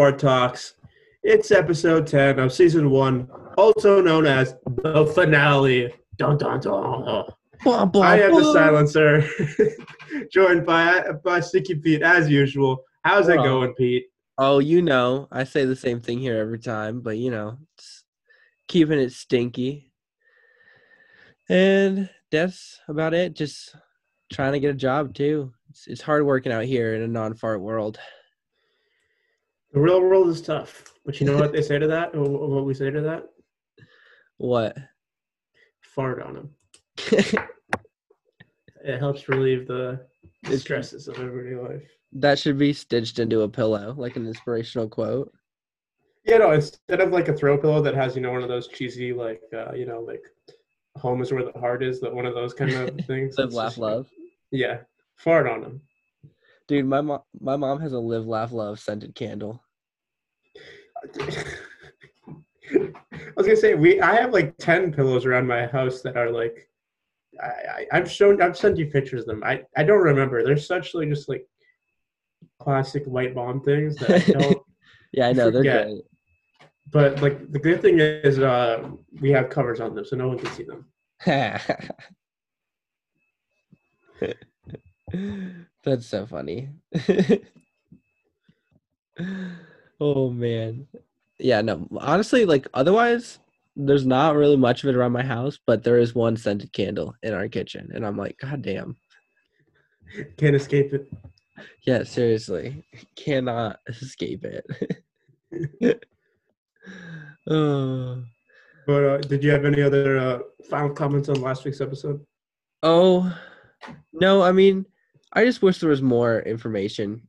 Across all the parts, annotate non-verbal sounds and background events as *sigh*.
Fart Talks. It's episode 10 of season one, also known as the finale. Dun, dun, dun. I am the silencer, *laughs* joined by by Sticky Pete as usual. How's it going, Pete? Oh, you know, I say the same thing here every time, but you know, it's keeping it stinky. And that's about it. Just trying to get a job too. It's, it's hard working out here in a non-fart world. The real world is tough, but you know what they say to that? Or what we say to that? What? Fart on them. *laughs* It helps relieve the stresses of everyday life. that should be stitched into a pillow, like an inspirational quote. Yeah, no, instead of like a throw pillow that has, you know, one of those cheesy, like, uh, you know, like home is where the heart is, that one of those kind of *laughs* things. Live, laugh, just- love. Yeah, fart on them. Dude, my mom, my mom has a live, laugh, love scented candle. I was gonna say we. I have like ten pillows around my house that are like. I, I I've shown. I've sent you pictures of them. I I don't remember. They're such like just like classic white bomb things that I *laughs* don't. Yeah, I know they're Forget. great. but like the good thing is, uh, we have covers on them, so no one can see them. *laughs* *laughs* That's so funny. *laughs* oh man. Yeah, no. Honestly, like otherwise there's not really much of it around my house, but there is one scented candle in our kitchen and I'm like, god damn. Can't escape it. Yeah, seriously. Cannot escape it. oh. *laughs* But uh, did you have any other uh, final comments on last week's episode? Oh, no, I mean, I just wish there was more information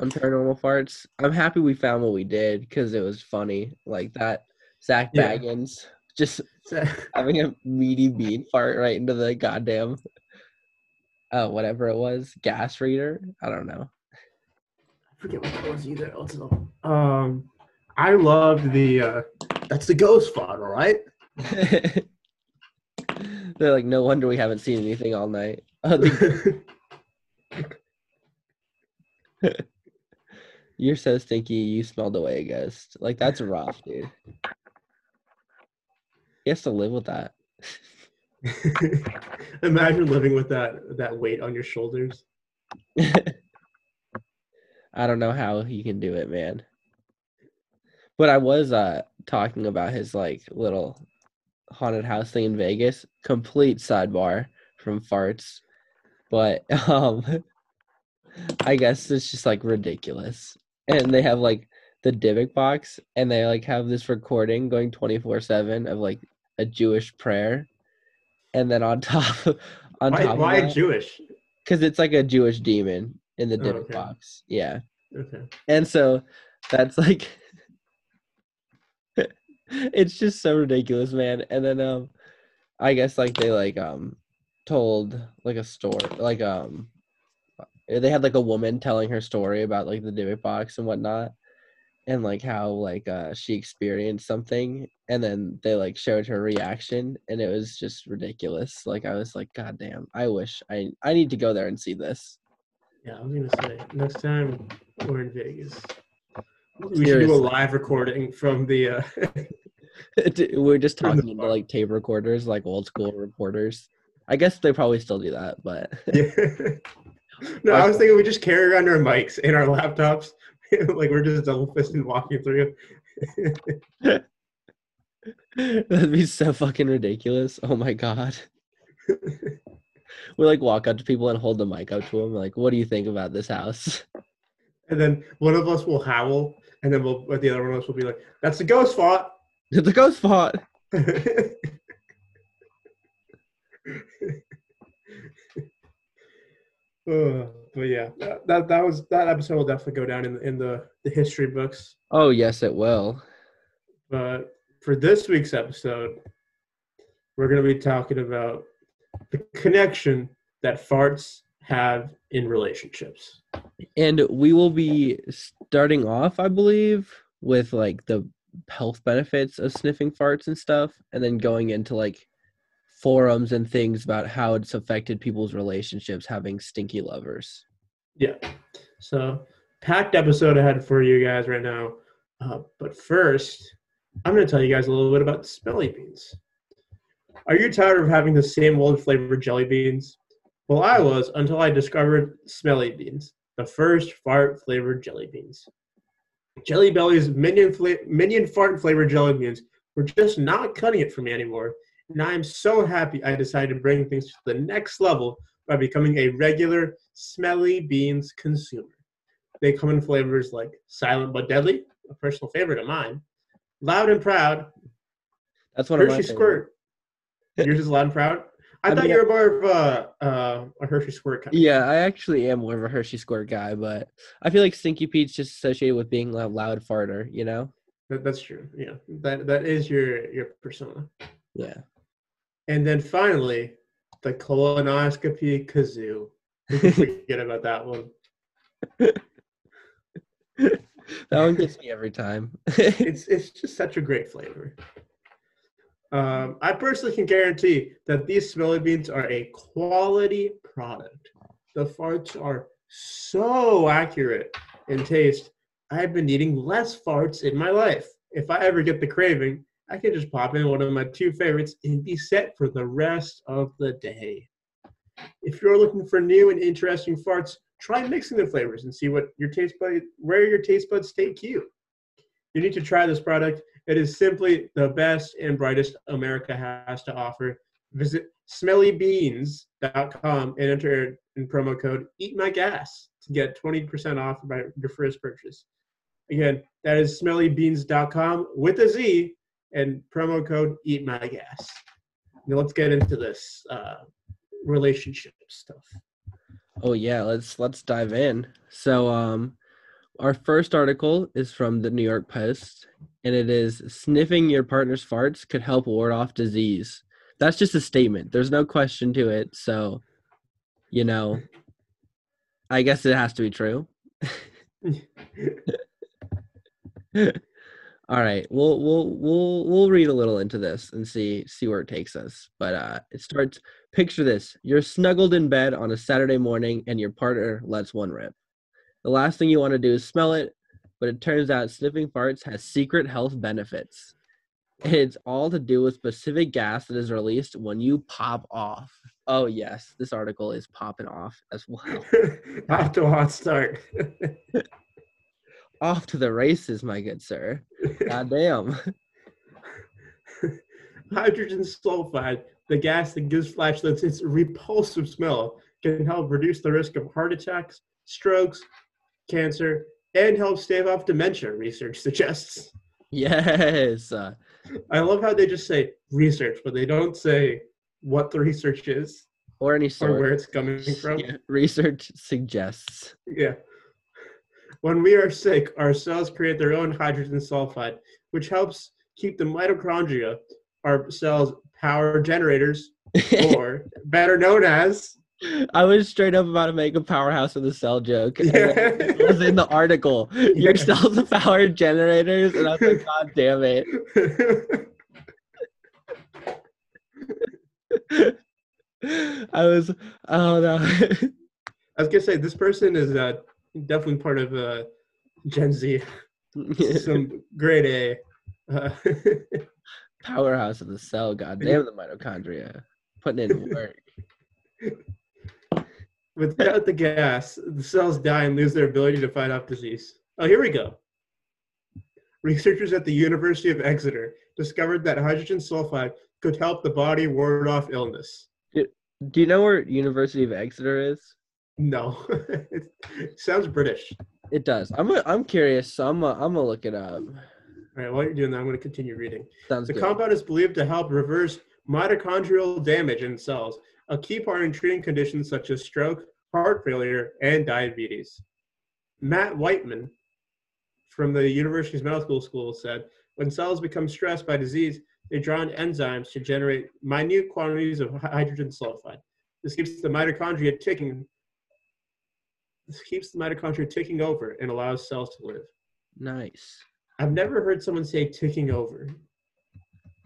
on paranormal farts. I'm happy we found what we did because it was funny. Like that Zak Yeah. Just *laughs* having a meaty bean fart right into the goddamn, uh, whatever it was, gas reader. I don't know. I forget what that was either. Also, um, I loved the. Uh, that's the ghost fart, all right. *laughs* *laughs* They're like, no wonder we haven't seen anything all night. The *laughs* You're so stinky. You smelled away a ghost. Like that's rough, dude. He has to live with that. *laughs* Imagine living with that that weight on your shoulders. *laughs* I don't know how he can do it, man. But I was uh talking about his like little haunted house thing in Vegas. Complete sidebar from farts. But um I guess it's just like ridiculous. And they have like the Dybbuk box and they like have this recording going 24/7 of like a Jewish prayer. And then on *laughs* top on Why, top why that, Jewish? because it's like a Jewish demon in the Oh, okay. box. Yeah. Okay. And so that's like *laughs* it's just so ridiculous, man. And then um I guess like they like um told like a story like um they had like a woman telling her story about like the Dybbuk box and whatnot and like how like uh she experienced something and then they like showed her reaction and it was just ridiculous. Like I was like, God damn, I wish I I need to go there and see this. Yeah, I was gonna say next time we're in Vegas, we should do a live recording from the. Uh, *laughs* We're just talking into like tape recorders, like old school reporters. I guess they probably still do that, but *laughs* no, I was thinking we just carry around our mics and our laptops, *laughs* like we're just double fisting walking through. *laughs* that'd be so fucking ridiculous. Oh my god. *laughs* We like walk up to people and hold the mic up to them, like, "What do you think about this house?" And then one of us will howl, and then we'll, the other one of us will be like, "That's the ghost fought." the ghost fought. Uh, but yeah, that, that that was that episode will definitely go down in the, in the the history books. Oh yes, it will. But for this week's episode, we're going to be talking about the connection that farts have in relationships. And we will be starting off, I believe, with like the health benefits of sniffing farts and stuff, and then going into like forums and things about how it's affected people's relationships having stinky lovers. Yeah. So, packed episode ahead for you guys right now. Uh, but first, I'm going to tell you guys a little bit about smelly beans. Are you tired of having the same old flavored jelly beans? Well, I was until I discovered smelly beans, the first fart flavored jelly beans. Jelly Belly's minion, fla- minion fart flavored jelly beans were just not cutting it for me anymore. And I am so happy I decided to bring things to the next level by becoming a regular smelly beans consumer. They come in flavors like Silent but Deadly, a personal favorite of mine, Loud and Proud, That's one Hershey Squirt. *laughs* Yours is Loud and Proud? I, I thought mean, you were more of a, uh, a Hershey Squirt kind. Yeah, I actually am more of a Hershey Squirt guy, but I feel like Stinky Pete's just associated with being a loud farter, you know? That, that's true. Yeah, that that is your your persona. Yeah. And then finally, the colonoscopy kazoo. Forget about that one. *laughs* That one gets me every time. *laughs* It's it's just such a great flavor. Um, I personally can guarantee that these smelly beans are a quality product. The farts are so accurate in taste. I've been eating less farts in my life. If I ever get the craving, I can just pop in one of my two favorites and be set for the rest of the day. If you're looking for new and interesting farts, try mixing the flavors and see what your taste bud where your taste buds take you. You need to try this product. It is simply the best and brightest America has to offer. Visit smellybeans.com and enter in promo code EATMYGAS to get 20% off by your first purchase. Again, that is smellybeans.com with a Z and promo code Eat My Gas. Now let's get into this uh, relationship stuff. Oh yeah, let's let's dive in. So um our first article is from the New York Post and it is sniffing your partner's farts could help ward off disease. That's just a statement. There's no question to it. So, you know, I guess it has to be true. *laughs* *laughs* *laughs* All right, we'll we'll we'll we'll read a little into this and see see where it takes us. But uh, it starts. Picture this: you're snuggled in bed on a Saturday morning, and your partner lets one rip. The last thing you want to do is smell it, but it turns out sniffing farts has secret health benefits. It's all to do with specific gas that is released when you pop off. Oh yes, this article is popping off as well. *laughs* Off to a hot start. *laughs* off to the races, my good sir. God damn. *laughs* Hydrogen sulfide, the gas that gives flashlights its repulsive smell, can help reduce the risk of heart attacks, strokes, cancer, and help stave off dementia, research suggests. Yes. Uh, I love how they just say research, but they don't say what the research is or any or where it's coming from. Yeah, research suggests. Yeah. When we are sick, our cells create their own hydrogen sulfide, which helps keep the mitochondria, our cells' power generators, *laughs* or better known as. I was straight up about to make a powerhouse of the cell joke. Yeah. It was in the article. *laughs* Your Yeah. cells are power generators, and I was like, God damn it. *laughs* I was, oh no. I was gonna say this person is uh, definitely part of uh, Gen Z, *laughs* some grade A. Uh, *laughs* powerhouse of the cell. God damn the mitochondria. Putting in work. *laughs* without the gas, the cells die and lose their ability to fight off disease. Oh, here we go. Researchers at the University of Exeter discovered that hydrogen sulfide could help the body ward off illness. Do you know where University of Exeter is? No, *laughs* it sounds British. It does. I'm a, I'm curious, so I'm a, I'm gonna look it up. All right, while you're doing that, I'm going to continue reading. Sounds The good. compound is believed to help reverse mitochondrial damage in cells, a key part in treating conditions such as stroke, heart failure, and diabetes. Matt Whiteman from the University's Medical School said, when cells become stressed by disease, they draw on enzymes to generate minute quantities of hydrogen sulfide. This keeps the mitochondria ticking. This keeps the mitochondria ticking over and allows cells to live. Nice. I've never heard someone say ticking over.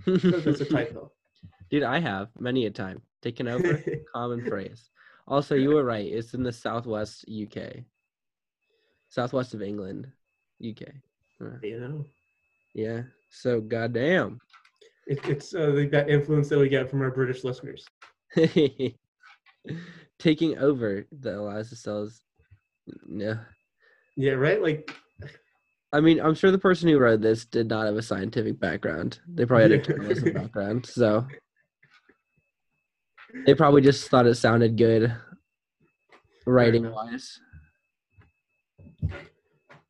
That's a typo. *laughs* Dude, I have many a time. Taken over, *laughs* common phrase. Also, you were right. It's in the southwest UK, southwest of England, UK. You know, Yeah. So goddamn. it, it's uh, that influence that we get from our British listeners. *laughs* Taking over that allows the cells. No. Yeah, right. Like, I mean, I'm sure the person who wrote this did not have a scientific background. They probably had a journalism background, so they probably just thought it sounded good, writing wise.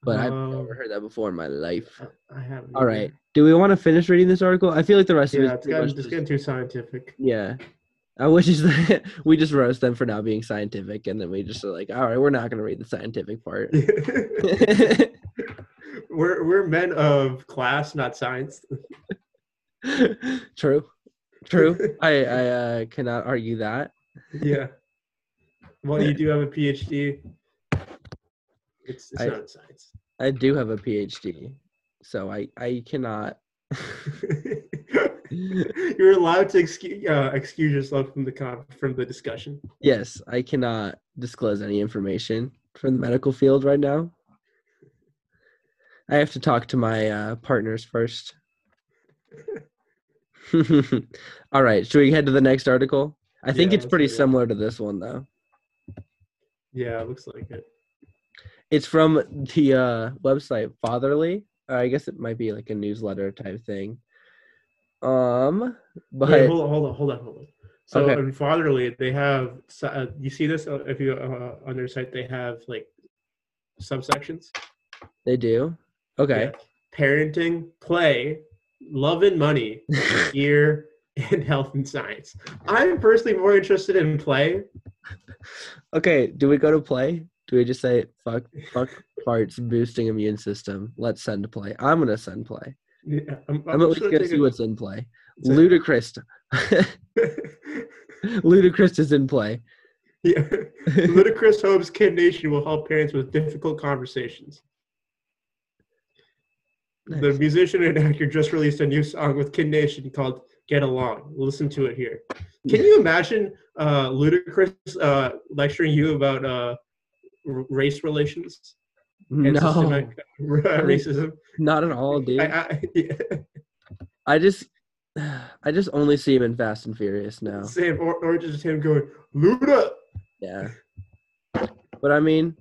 But I've Um, never heard that before in my life. I haven't. All right, do we want to finish reading this article? I feel like the rest of Yeah, it. it's it's getting too scientific. Yeah. I wish is *laughs* that we just roast them for not being scientific, and then we just are like, all right, we're not going to read the scientific part. *laughs* we're we're men of class, not science. *laughs* True. True. I I uh, cannot argue that. yeah. Well, you do have a PhD. It's, it's I- not science. I do have a PhD, so I I cannot. *laughs* You're allowed to excuse uh, excuse yourself from the con- from the discussion. Yes, I cannot disclose any information from the medical field right now. I have to talk to my uh, partners first. *laughs* All right, should we head to the next article? I think Yeah, it's pretty similar to this one though. Yeah, it looks like it. It's from the uh, website Fatherly. Uh, I guess it might be like a newsletter type thing. Um, but Wait, hold on, hold on, hold on, hold on. So Okay. in Fatherly, they have. Uh, you see this? Uh, If you uh, on their site, they have like subsections. they do. Okay. Yeah. Parenting, play, love and money, *laughs* gear, and health and science. I'm personally more interested in play. Okay, do we go to play? Do we just say fuck fuck *laughs* farts boosting immune system? Let's send play. I'm gonna send play. Yeah, I'm, I'm, at least gonna see a- what's in play. *laughs* Ludacris. *laughs* Ludicrous is in play. yeah. *laughs* Ludacris hopes Kid Nation will help parents with difficult conversations. The musician and actor just released a new song with Kid Nation called "Get Along." Listen to it here. Can you imagine uh, Ludacris uh, lecturing you about uh, r- race relations No, *laughs* racism? not at all, dude. I, I, I, just, I just only see him in Fast and Furious now. Same, or, or just him going Luda. Yeah, but I mean,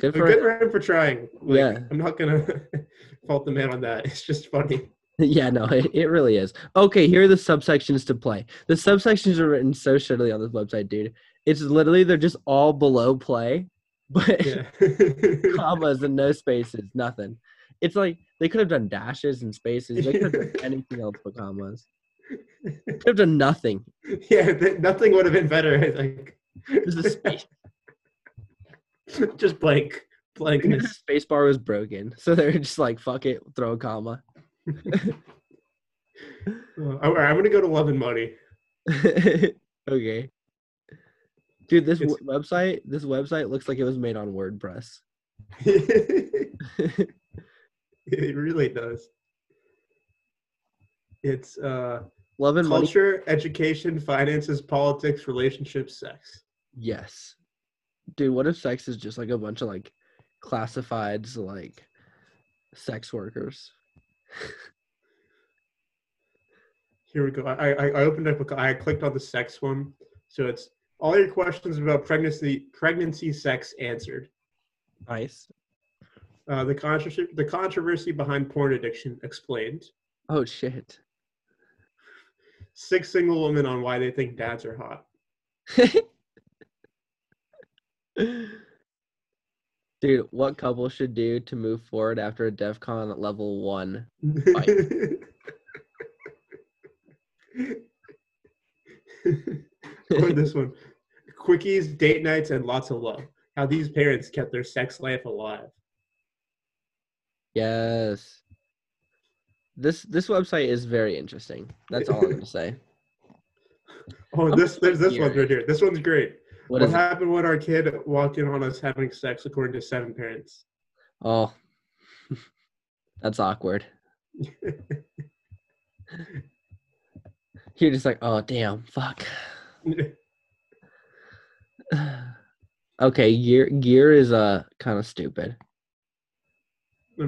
good for Good for him for trying. Like, Yeah. I'm not gonna *laughs* fault the man on that. It's just funny. *laughs* Yeah, no, it, it really is. Okay, here are the subsections to play. The subsections are written so shittily on this website, dude. It's literally they're just all below play, but Yeah. *laughs* commas and no spaces, nothing. It's like they could have done dashes and spaces. They could have done *laughs* anything else but commas. Could have done nothing. yeah, th- nothing would have been better. I think. Just a space. *laughs* just blank, the blankness. space bar was broken, so they're just like, "Fuck it, throw a comma." All right, I'm gonna go to Love and Money. okay, dude. This w- website, this website looks like it was made on WordPress. *laughs* it really does. It's uh, Love and money. culture, education, finances, politics, relationships, sex. Yes. Dude, what if sex is just like a bunch of like classifieds like sex workers? Here we go. I, I, I opened up. A, I clicked on the sex one, so it's all your questions about pregnancy, pregnancy, sex answered. Nice. Uh, the controversy, the controversy behind porn addiction explained. Oh shit. Six single women on why they think dads are hot. *laughs* Dude, what couple should do to move forward after a DEF CON level one? Fight? *laughs* or this one. Quickies, date nights, and lots of love. How these parents kept their sex life alive. Yes. this this website is very interesting. That's all I'm gonna say. *laughs* Oh, I'm this there's this one right here. This one's great. What What, is it? happened when our kid walked in on us having sex according to seven parents? Oh, *laughs* that's awkward. *laughs* You're just like, oh damn, fuck. *sighs* okay, gear gear is uh kind of stupid.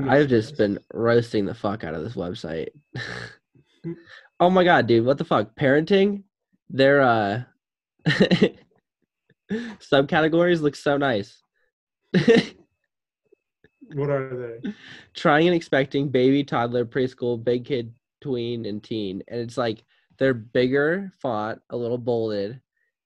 I've just been roasting the fuck out of this website. *laughs* oh my god, dude, what the fuck? Parenting? Their uh *laughs* subcategories look so nice. *laughs* What are they? Trying and expecting, baby, toddler, preschool, big kid, tween, and teen. And it's like they're bigger font, a little bolded,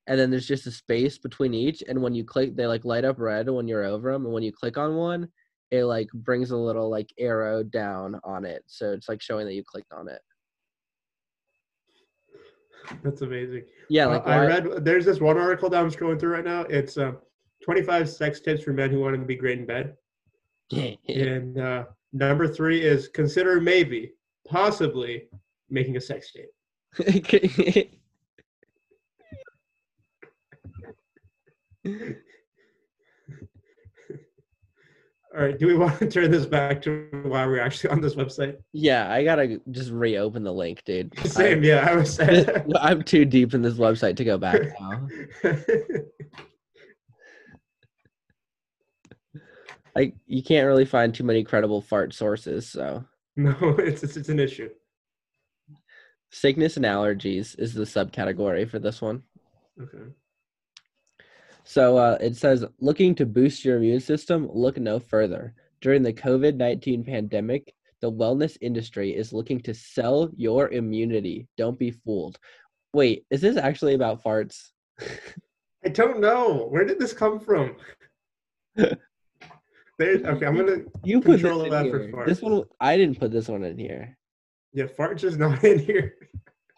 and then there's just a space between each. And when you click, they like light up red when you're over them. And when you click on one, it like brings a little like arrow down on it. So it's like showing that you clicked on it. That's amazing. Yeah, Uh, like I read there's this one article that I'm scrolling through right now. It's uh, 25 sex tips for men who want to be great in bed. *laughs* And uh, number three is consider maybe, possibly making a sex tape. *laughs* *laughs* All right, do we want to *laughs* turn this back to why we're actually on this website? yeah, I gotta just reopen the link, dude. *laughs* Same, yeah, I was saying. I'm too deep in this website to go back now. Like you can't really find too many credible fart sources, so no, it's, it's it's an issue. sickness and allergies is the subcategory for this one. Okay. So uh, it says, looking to boost your immune system, look no further. During the COVID 19 pandemic, the wellness industry is looking to sell your immunity. Don't be fooled. Wait, is this actually about farts? *laughs* I don't know. Where did this come from? *laughs* There's, okay, I'm gonna. You put this that for farts. This one, I didn't put this one in here. Yeah, fart's just not *laughs* in here.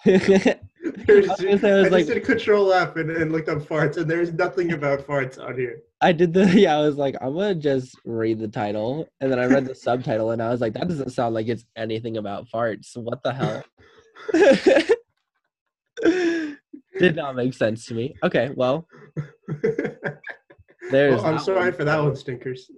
*laughs* I was I I, just like, did Control F and, and looked up farts, and there's nothing about farts on here. I did the, *laughs* yeah, I was like, I'm gonna just read the title. And then I read the subtitle and I was like, that doesn't sound like it's anything about farts. What the hell? *laughs* Did not make sense to me. Okay, well, there's. Well, I'm sorry one. for that one, stinkers.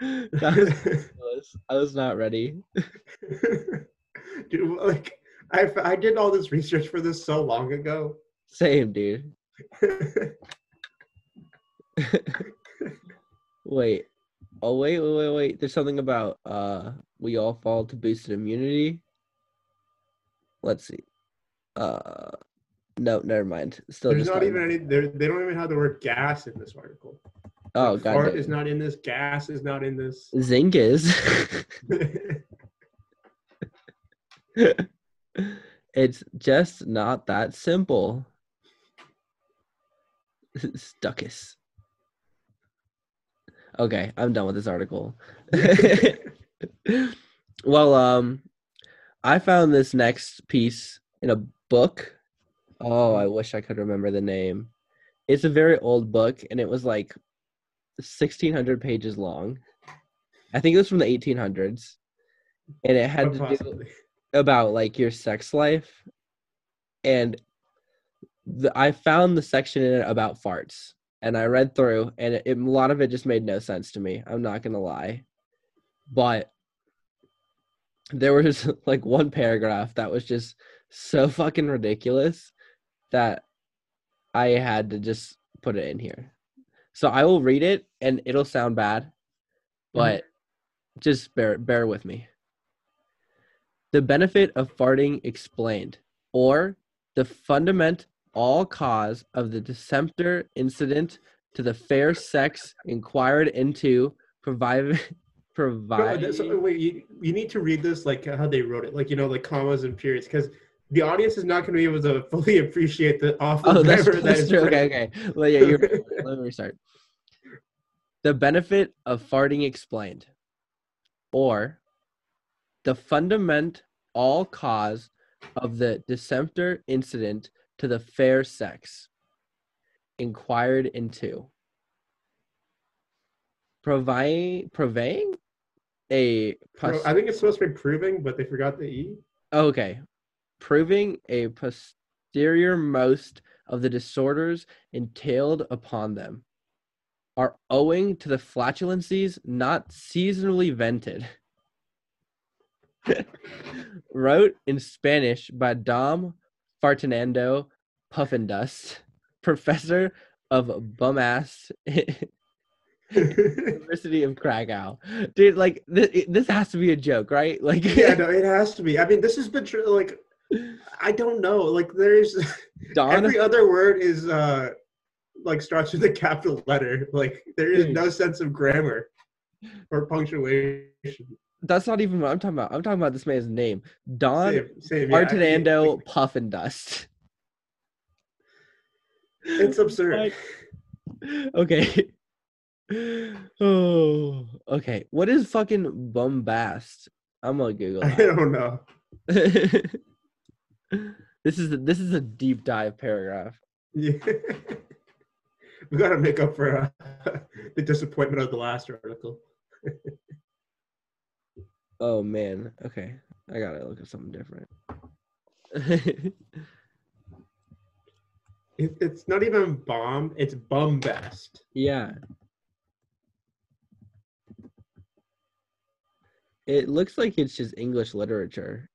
*laughs* that was *laughs* ridiculous. I was not ready. *laughs* Dude, like I I did all this research for this so long ago. Same, dude. Wait. Oh wait, wait, wait, wait. There's something about uh we all fall to boosted immunity. Let's see. Uh no, never mind. Still There's not even any. They don't even have the word gas in this article. Oh god. fart is not in this. Gas is not in this. *laughs* Zinc is. *laughs* it's just not that simple. *laughs* Stuckus. Okay, I'm done with this article. well, um, I found this next piece in a book. Oh, I wish I could remember the name. It's a very old book, and it was like 1,600 pages long. I think it was from the 1800s, and it had to do about like your sex life. And the, i found the section in it about farts. And i read through and it, a lot of it just made no sense to me. I'm not gonna lie. But there was *laughs* like one paragraph that was just so fucking ridiculous that i had to just put it in here so i will read it and it'll sound bad mm-hmm. but just bear bear with me the benefit of farting explained, or the fundament all cause of the Decemter incident to the fair sex inquired into, provide, *laughs* No, provide. that's- wait, you, you need to read this like how they wrote it, like you know, like commas and periods, because the audience is not going to be able to *laughs* fully appreciate the awful Oh, that's, grammar that that's true. Okay, okay. Well, yeah, you're, *laughs* let me restart. The benefit of farting explained, or the fundament all cause of the Decemter incident to the fair sex inquired into. Provide, purveying? a Pro- I think it's supposed to be proving, but they forgot the e. Oh, okay, proving a posterior most of the disorders entailed upon them are owing to the flatulencies not seasonally vented. *laughs* Wrote in Spanish by Dom Fartinando Pufendust, professor of bumass *laughs* University of Krakow. Dude, like th- this has to be a joke, right? Like yeah, no, *laughs* it has to be. I mean, this has been true. Like, I don't know. Like, there's *laughs* Don every other word is uh like starts with a capital letter. Like, there is no sense of grammar or punctuation. That's not even what I'm talking about. I'm talking about this man's name. Don Same, same. yeah, I- like, Puff and Dust. It's absurd. okay. *laughs* Oh, okay. What is fucking bombast? I'm gonna Google. I don't know. *laughs* this is this is a deep dive paragraph. Yeah. *laughs* we got to make up for uh, *laughs* the disappointment of the last article. *laughs* Oh man. Okay, I gotta look at something different. It, it's not even bomb; it's bombast. yeah. It looks like it's just English literature.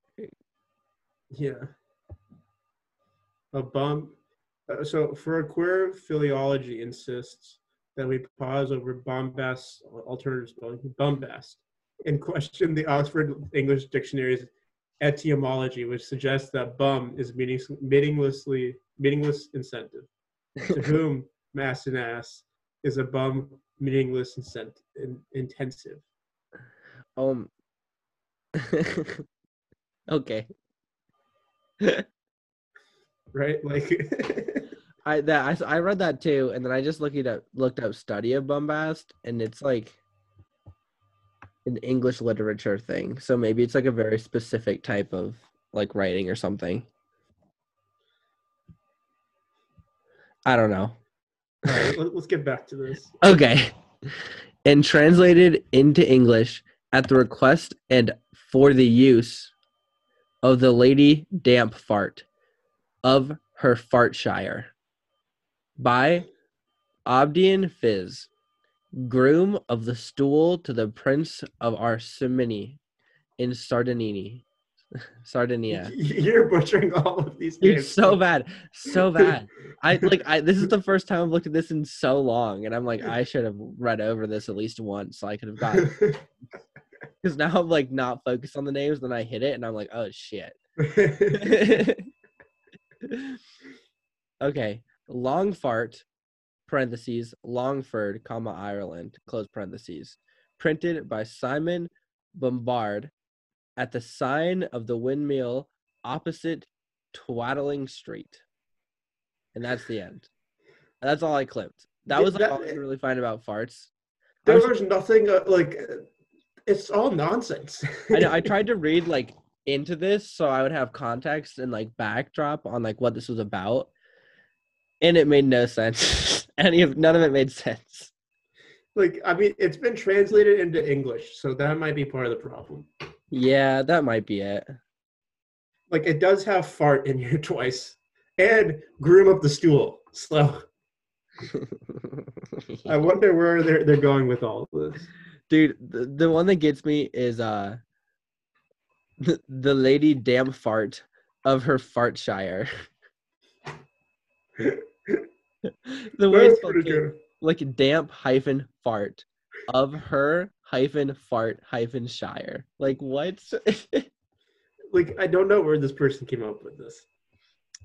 Yeah. A bomb. Uh, so, for a queer philology insists that we pause over bombast, alternative spelling, bombast, and question the Oxford English Dictionary's etymology, which suggests that bum is meaningless, meaninglessly meaningless incentive. *laughs* to whom mass and ass is a bum meaningless incent, in, intensive. Um. *laughs* okay. *laughs* Right? Like, *laughs* I that I, I read that too, and then I just looked up looked up study of bombast, and it's like an English literature thing. So maybe it's like a very specific type of like writing or something. I don't know. all right, let's get back to this. *laughs* Okay. And translated into English at the request and for the use of the Lady Damp Fart of her Fartshire by Obdian Fizz, groom of the stool to the Prince of Arsimini in Sardinini. *laughs* Sardinia. *laughs* You're butchering all of these Dude, names. so bad, so *laughs* bad. I like. I this is the first time I've looked at this in so long, and I'm like, I should have read over this at least once, so I could have gotten. Because now I'm like not focused on the names, then I hit it, and I'm like, oh shit. Okay, long fart, parentheses Longford, comma Ireland, close parentheses. Printed by Simon Bombard at the sign of the windmill opposite Twaddling Street. And that's the end. That's all I clipped. That was like all I could really find about farts. there I'm was nothing uh, like. It's all nonsense. I know I *laughs* tried to read like into this so I would have context and like backdrop on like what this was about. And it made no sense. *laughs* Any of none of it made sense. like, I mean, it's been translated into English, so that might be part of the problem. Yeah, that might be it. Like, it does have fart in here *laughs* twice, and groom up the stool. So *laughs* I wonder where they're they're going with all this. Dude, the, the one that gets me is uh the, *laughs* the lady damn fart of her fartshire. *laughs* the way That's it's pretty fucking, good. like damp hyphen fart of her hyphen fart hyphen shire. Like what? *laughs* Like, I don't know where this person came up with this.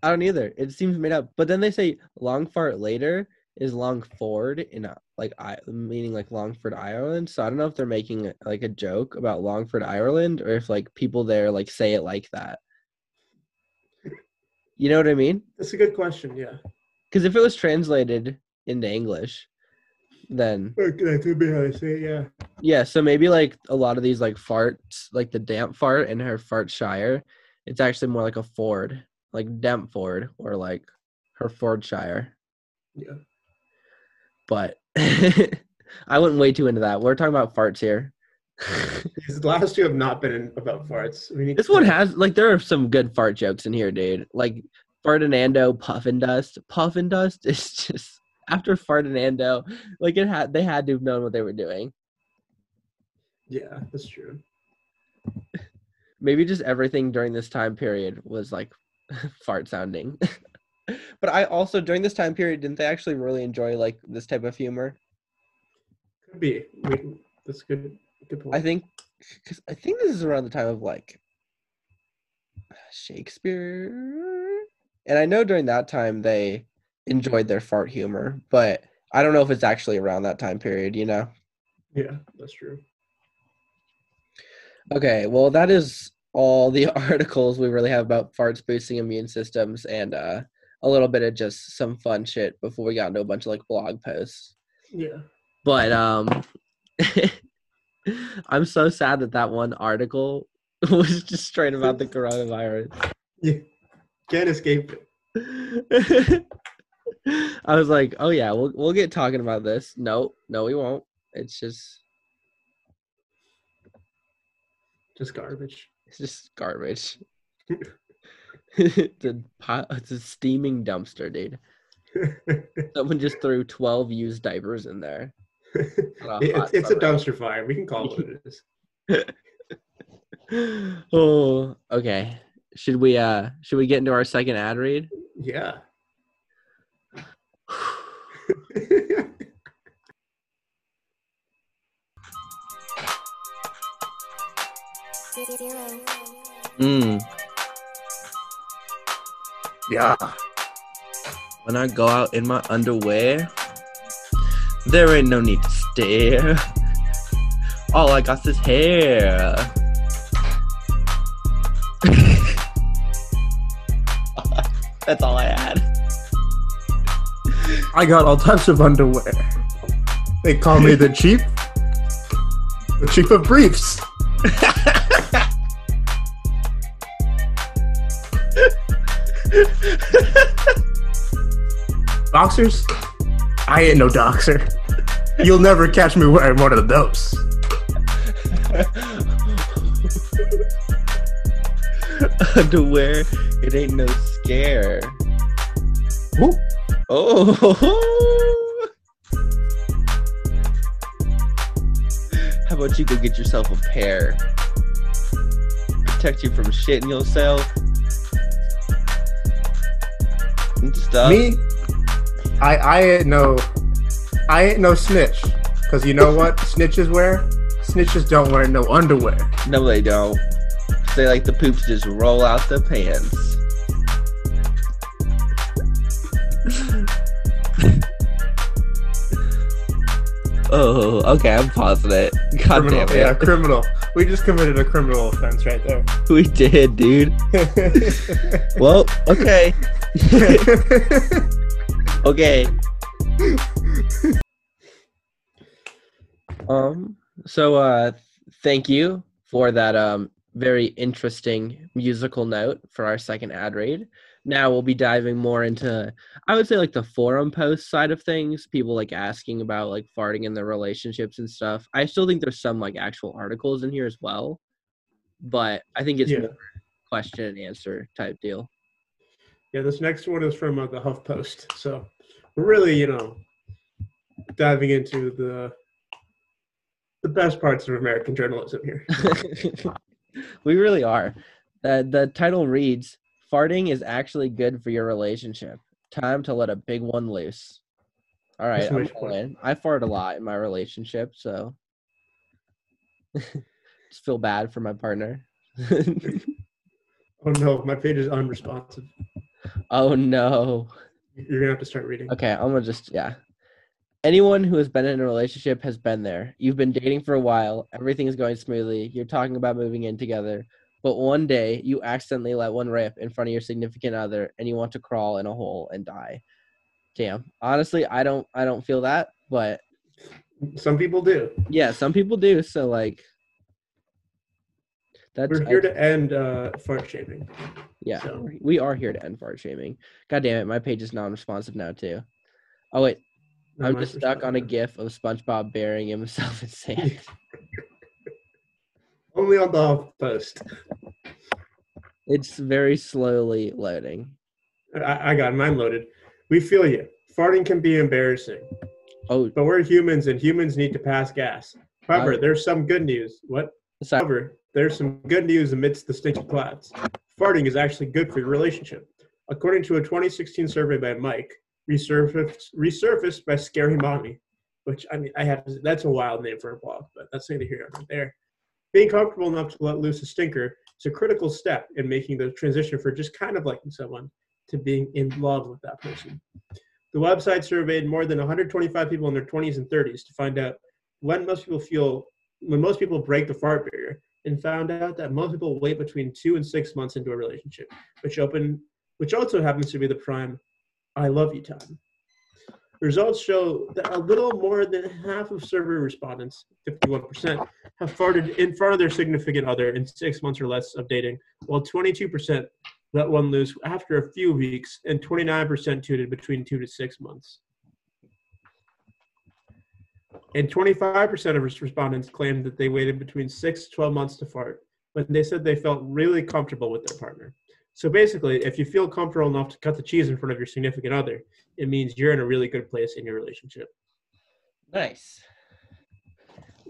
I don't either. It seems made up. But then they say long fart later is Longford in a, like I meaning like Longford, Ireland. So I don't know if they're making like a joke about Longford, Ireland, or if like people there like say it like that. You know what I mean? That's a good question. Yeah, Because if it was translated into English, then uh, that could be how I say it. Yeah. yeah. So maybe like a lot of these like farts, like the damp fart in her fartshire, it's actually more like a Ford, like damp Ford or like her Fordshire. Yeah. but *laughs* I went way too into that. We're talking about farts here. *laughs* These last two have not been about farts. This to- one has like there are some good fart jokes in here, dude. Like Ferdinando Puff and Dust. Puff and Dust is *laughs* just after Ferdinando, like it had they had to have known what they were doing. Yeah, that's true. Maybe just everything during this time period was like fart sounding. *laughs* but I also during this time period didn't they actually really enjoy like this type of humor? Could be. We, that's good. Good point. I think cuz I think this is around the time of like Shakespeare. And I know during that time they enjoyed their fart humor, but I don't know if it's actually around that time period, you know. Yeah, that's true. Okay, well, that is all the *laughs* articles we really have about farts boosting immune systems and uh, a little bit of just some fun shit before we got into a bunch of like blog posts. Yeah. But um, *laughs* I'm so sad that that one article *laughs* was just straight about the coronavirus. Yeah. Can't escape it. *laughs* I was like, oh yeah, we'll we'll get talking about this. No, no, we won't. It's just Just garbage. it's just garbage. *laughs* it's, a pot, it's a steaming dumpster, dude. *laughs* Someone just threw 12 used diapers in there. *laughs* it's it's a dumpster fire. We can call it what it is. oh, okay. Should we uh should we get into our second ad read? Yeah. Mm. Yeah. When I go out in my underwear, there ain't no need to stare. *laughs* All I got is hair. *laughs* That's all I had. I got all types of underwear. They call me the *laughs* chief. The chief of briefs. *laughs* Boxers? I ain't no doxer. You'll never catch me wearing one of those. *laughs* Underwear, it ain't no scare. Whoop. Oh. *laughs* How about you go get yourself a pair? Protect you from shitting yourself. And stuff. Me? I I ain't no I ain't no snitch. Cause you know what snitches wear? Snitches don't wear no underwear. No, they don't. They like the poops just roll out the pants. *laughs* oh, okay, I'm pausing it. God criminal, damn it. yeah, criminal. We just committed a criminal offense right there. *laughs* We did, dude. *laughs* Well, okay. *laughs* okay. Um so uh thank you for that um very interesting musical note for our second ad read. Now we'll be diving more into I would say like the forum post side of things, people like asking about like farting in their relationships and stuff. I still think there's some like actual articles in here as well. But I think it's Yeah. more question and answer type deal. Yeah, this next one is from uh, the HuffPost. So we're really, you know, diving into the the best parts of American journalism here. *laughs* we really are. The the title reads Farting is actually good for your relationship. Time to let a big one loose. All right, I'm all in. I fart a lot in my relationship, so *laughs* just feel bad for my partner. *laughs* Oh no, my page is unresponsive. Oh no. You're gonna have to start reading. Okay, I'm gonna just yeah. Anyone who has been in a relationship has been there. You've been dating for a while, everything is going smoothly, you're talking about moving in together, but one day you accidentally let one rip in front of your significant other and you want to crawl in a hole and die. Damn. Honestly, I don't I don't feel that, but Some people do. yeah, some people do, so like that's We're here to end uh, fart shaming. Yeah, So- we- are here to end fart shaming. God damn it, my page is non-responsive now too. Oh wait, I'm just stuck on a gif of SpongeBob burying himself in sand. *laughs* *laughs* Only on the Post. It's very slowly loading. I, I got mine loaded. We feel you. Farting can be embarrassing, Oh, but we're humans, and humans need to pass gas. However, I- there's some good news. What? However, there's some good news amidst the stinky clouds. Farting is actually good for your relationship. According to a 2016 survey by Mic, resurfaced, resurfaced by Scary Mommy, which I mean, I have that's a wild name for a blog, but that's neither here nor there. Being comfortable enough to let loose a stinker is a critical step in making the transition for just kind of liking someone to being in love with that person. The website surveyed more than 125 people in their 20s and 30s to find out when most people feel when most people break the fart barrier and found out that most people wait between two and six months into a relationship, which open which also happens to be the prime I love you time. Results show that a little more than half of survey respondents, 51%, have farted in front of their significant other in six months or less of dating, while 22% let one loose after a few weeks, and 29% tooted between two to six months. And 25% of respondents claimed that they waited between six to 12 months to fart, but they said they felt really comfortable with their partner. So basically, if you feel comfortable enough to cut the cheese in front of your significant other, it means you're in a really good place in your relationship. Nice.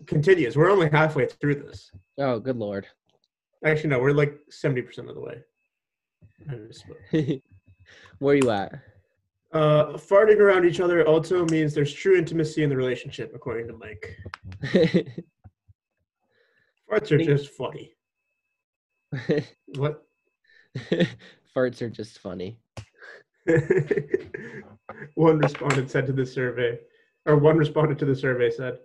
Continues. We're only halfway through this. Oh, good lord. Actually, no, we're like 70% of the way. *laughs* where are you at? Uh, farting around each other also means there's true intimacy in the relationship, according to Mic. *laughs* *laughs* *laughs* Farts are just funny. What? Farts are just funny. one respondent said to the survey, or one respondent to the survey said,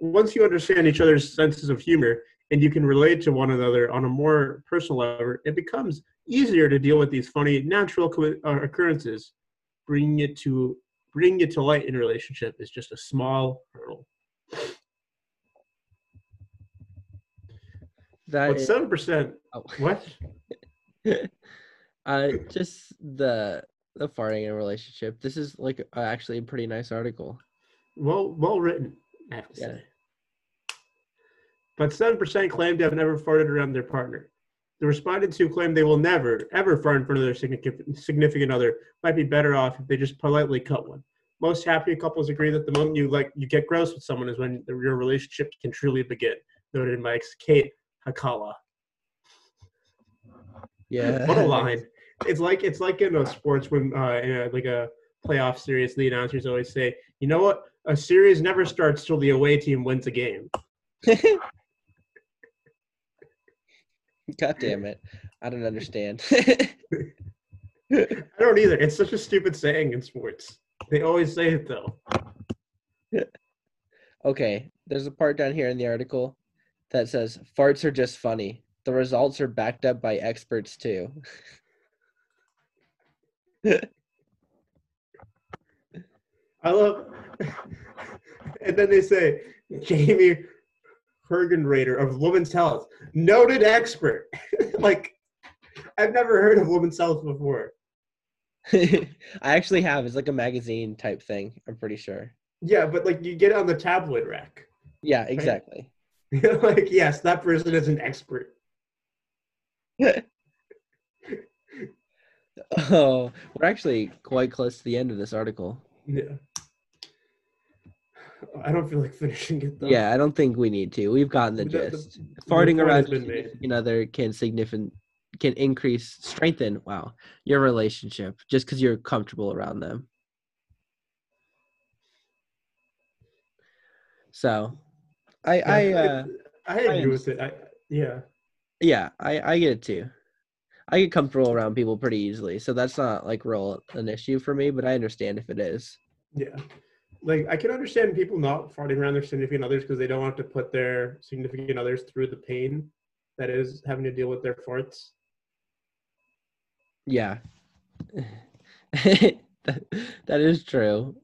once you understand each other's senses of humor and you can relate to one another on a more personal level, it becomes easier to deal with these funny, natural co- uh, occurrences. Bringing it to bringing it to light in a relationship is just a small hurdle. That seven percent? oh. What? *laughs* uh, just the the farting in a relationship. This is like uh, actually a pretty nice article. Well, well written, I have to Yeah. say. But seven percent claim to have never farted around their partner. The respondents who claim they will never, ever fart in front of their significant, significant other might be better off if they just politely cut one. Most happy couples agree that the moment you like you get gross with someone is when your relationship can truly begin. Noted in Mic's Kate Hakala. Yeah. What a line! It's like it's like in a sports when uh, in a, like a playoff series, the announcers always say, "You know what? A series never starts till the away team wins a game." *laughs* God damn it. I don't understand. *laughs* I don't either. It's such a stupid saying in sports. They always say it though. *laughs* okay, there's a part down here in the article that says farts are just funny. The results are backed up by experts too. *laughs* I love. and then they say Jamie Hergenrader of Women's Health, noted expert. *laughs* like, I've never heard of Women's Health before. *laughs* I actually have. It's like a magazine type thing. I'm pretty sure. Yeah, but like you get it on the tabloid rack. Yeah, exactly. *laughs* like, yes, that person is an expert. oh, we're actually quite close to the end of this article. Yeah. I don't feel like finishing it though. Yeah, I don't think we need to. We've gotten the The- gist. the Farting around has your been made. significant can significant can increase strengthen wow your relationship just because you're comfortable around them. So, I I Yeah, uh, I agree with it. I, yeah. yeah I I get it too. I get comfortable around people pretty easily, so that's not like real an issue for me. But I understand if it is. Yeah. Like I can understand people not farting around their significant others because they don't want to put their significant others through the pain that is having to deal with their farts. Yeah. that, *laughs* that is true.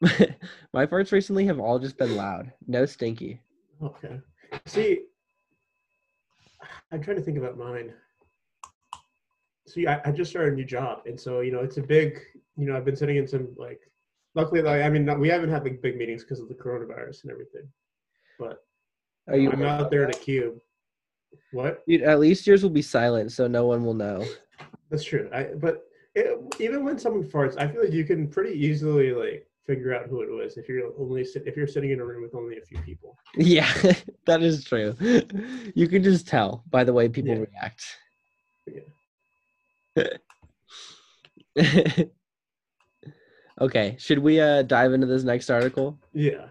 *laughs* My farts recently have all just been loud. No stinky. Okay. See, I'm trying to think about mine. See, I, I just started a new job, and so you know it's a big. You know, I've been sitting in some like. Luckily, like I mean, we haven't had like big meetings because of the coronavirus and everything, but Are you? I'm out there in a cube. What? Dude, at least yours will be silent, so no one will know. That's true. I, but it, even when someone farts, I feel like you can pretty easily like figure out who it was if you're only sit, if you're sitting in a room with only a few people. Yeah, *laughs* that is true. *laughs* You can just tell by the way people react. Yeah. react. *laughs* okay, should we uh dive into this next article? Yeah.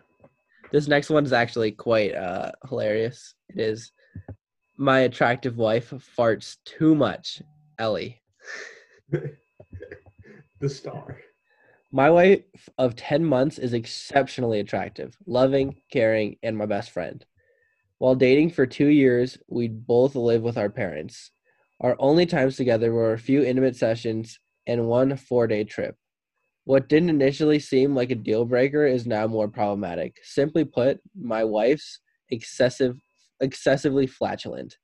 This next one is actually quite uh hilarious. It is my attractive wife farts too much. Ellie. *laughs* the star. My wife of 10 months is exceptionally attractive, loving, caring, and my best friend. While dating for two years, we both live with our parents. Our only times together were a few intimate sessions and one four day trip. What didn't initially seem like a deal breaker is now more problematic. Simply put, my wife's excessive excessively flatulent.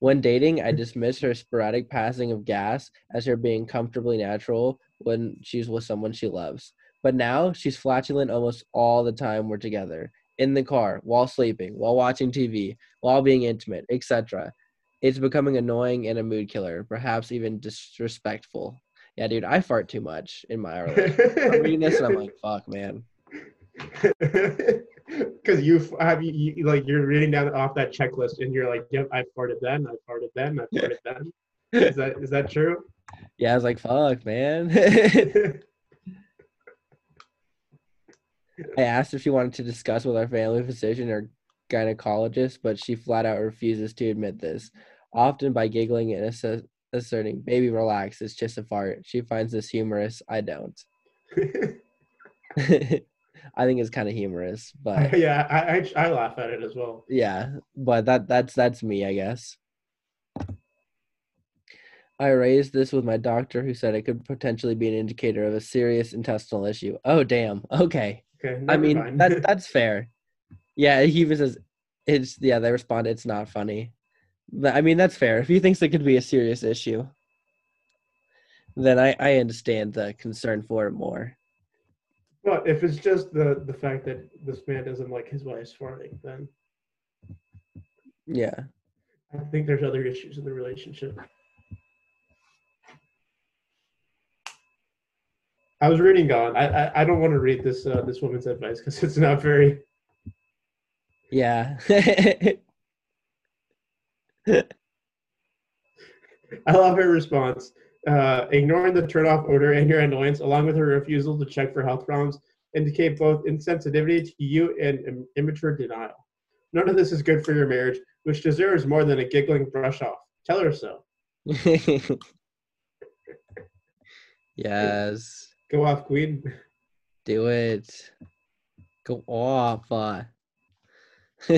When dating, I dismiss her sporadic passing of gas as her being comfortably natural when she's with someone she loves. But now she's flatulent almost all the time we're together. In the car, while sleeping, while watching TV, while being intimate, etc. It's becoming annoying and a mood killer, perhaps even disrespectful. Yeah, dude, I fart too much in my relationship. *laughs* I'm reading this and I'm like, fuck, man. *laughs* Because you have you, you like you're reading down off that checklist and you're like, yep, I farted then, I farted then, I farted *laughs* then. Is that is that true? Yeah, I was like, fuck, man. I asked if she wanted to discuss with our family physician or gynecologist, but she flat out refuses to admit this, often by giggling and asserting, Baby, relax, it's just a fart. She finds this humorous. I don't. *laughs* I think it's kind of humorous, but *laughs* yeah, I, I I laugh at it as well. yeah, but that that's that's me, I guess. I raised this with my doctor who said it could potentially be an indicator of a serious intestinal issue. Oh damn. Okay. Okay, I mean that *laughs* that's fair. Yeah, he even says it's yeah, they respond it's not funny. But I mean that's fair. If he thinks it could be a serious issue, then I, I understand the concern for it more. But if it's just the the fact that this man doesn't like his wife's farting, then Yeah. I think there's other issues in the relationship. I was reading on. I I, I don't want to read this uh, this woman's advice because it's not very. Yeah. *laughs* *laughs* I love her response. Uh, ignoring the turn-off odor and your annoyance, along with her refusal to check for health problems, indicate both insensitivity to you and im- immature denial. None of this is good for your marriage, which deserves more than a giggling brush off. Tell her so. *laughs* yes. Go off, Queen. Do it. Go off. uh. *laughs*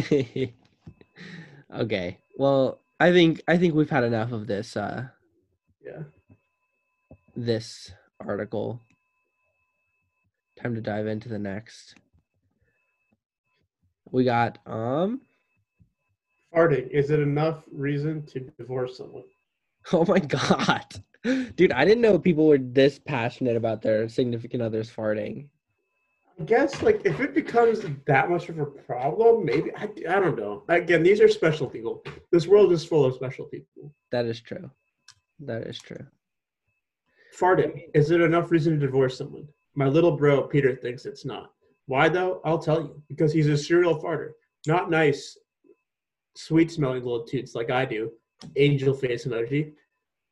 okay. Well, I think I think we've had enough of this uh Yeah. this article. Time to dive into the next. We got um Farting. Is it enough reason to divorce someone? oh my god. *laughs* Dude, I didn't know people were this passionate about their significant others farting. I guess like if it becomes that much of a problem, maybe I, I don't know. Again, these are special people. This world is full of special people. That is true. That is true. Farting. Is it enough reason to divorce someone? My little bro Peter thinks it's not. Why though? I'll tell you. Because he's a serial farter. Not nice, sweet smelling little toots like I do. Angel face emoji.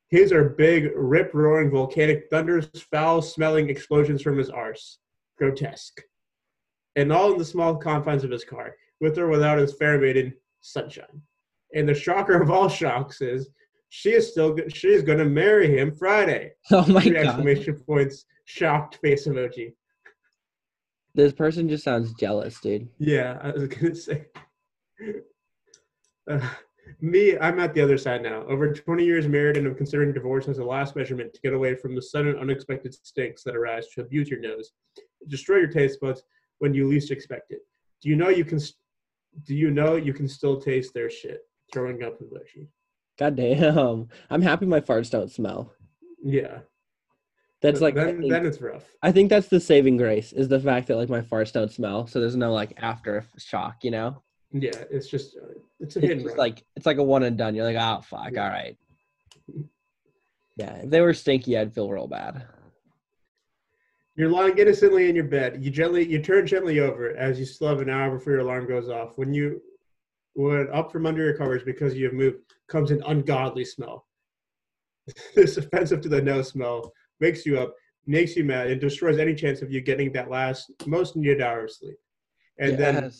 His are big, rip roaring volcanic thunders, foul smelling explosions from his arse. Grotesque. And all in the small confines of his car, with or without his fair maiden, Sunshine. And the shocker of all shocks is she is still she is going to marry him Friday. *laughs* Oh my Three god. exclamation points, shocked face emoji. This person just sounds jealous, dude. Yeah, I was gonna *laughs* say. Uh, me, I'm at the other side now. Over 20 years married, and I'm considering divorce as a last measurement to get away from the sudden, unexpected stinks that arise to abuse your nose, destroy your taste buds when you least expect it. Do you know you can? Do you know you can still taste their shit? Throwing up in emoji. God damn. *laughs* I'm happy my farts don't smell. Yeah, That's like I then, think, then it's rough. I think that's the saving grace is the fact that like my farts don't smell, so there's no like after shock, you know? Yeah, it's just uh, it's a It's just like it's like a one and done. You're like, oh fuck, Yeah. all right. *laughs* Yeah, if they were stinky, I'd feel real bad. You're lying innocently in your bed. You gently you turn gently over as you still have an hour before your alarm goes off. When you when up from under your covers because you have moved comes an ungodly smell. *laughs* this offensive to the nose smell wakes you up, makes you mad, and destroys any chance of you getting that last most needed hour of sleep. And then